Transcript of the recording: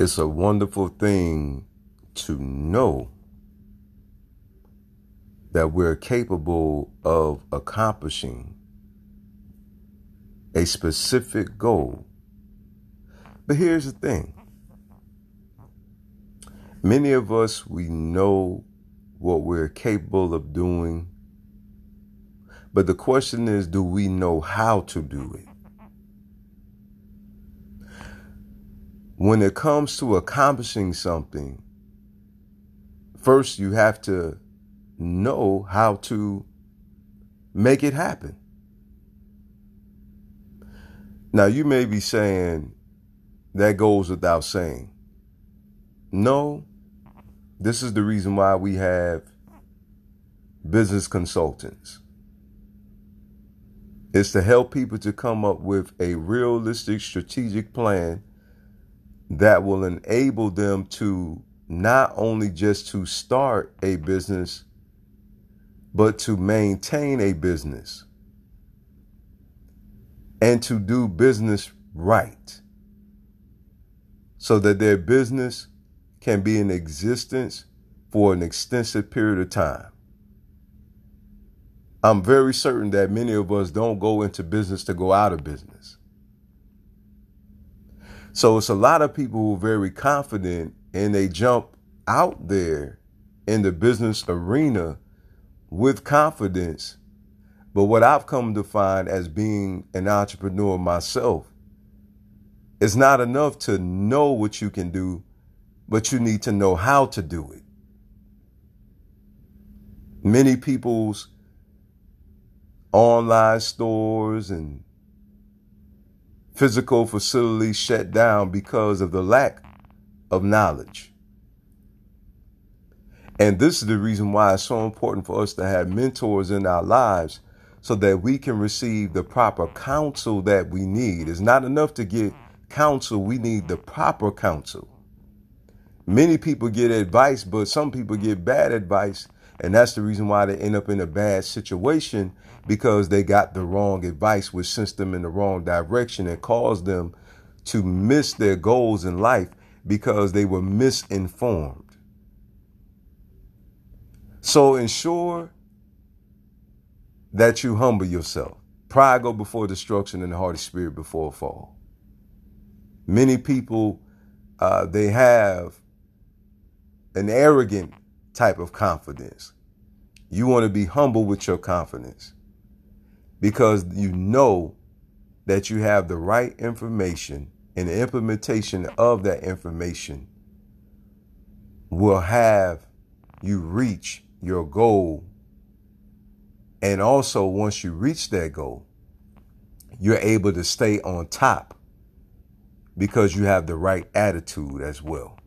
It's a wonderful thing to know that we're capable of accomplishing a specific goal. But here's the thing many of us, we know what we're capable of doing. But the question is, do we know how to do it? When it comes to accomplishing something, first you have to know how to make it happen. Now, you may be saying that goes without saying. No, this is the reason why we have business consultants. It's to help people to come up with a realistic strategic plan that will enable them to not only just to start a business but to maintain a business and to do business right so that their business can be in existence for an extensive period of time. I'm very certain that many of us don't go into business to go out of business. So it's a lot of people who are very confident and they jump out there in the business arena with confidence. But what I've come to find as being an entrepreneur myself, it's not enough to know what you can do, but you need to know how to do it. Many people's online stores and physical facilities shut down because of the lack of knowledge. And this is the reason why it's so important for us to have mentors in our lives so that we can receive the proper counsel that we need. It's not enough to get counsel, we need the proper counsel. Many people get advice, but some people get bad advice. And that's the reason why they end up in a bad situation because they got the wrong advice, which sent them in the wrong direction and caused them to miss their goals in life because they were misinformed. So ensure that you humble yourself. Pride go before destruction and the Holy Spirit before fall. Many people, uh, they have an arrogant type of confidence. You want to be humble with your confidence because you know that you have the right information and the implementation of that information will have you reach your goal. And also, once you reach that goal, you're able to stay on top because you have the right attitude as well.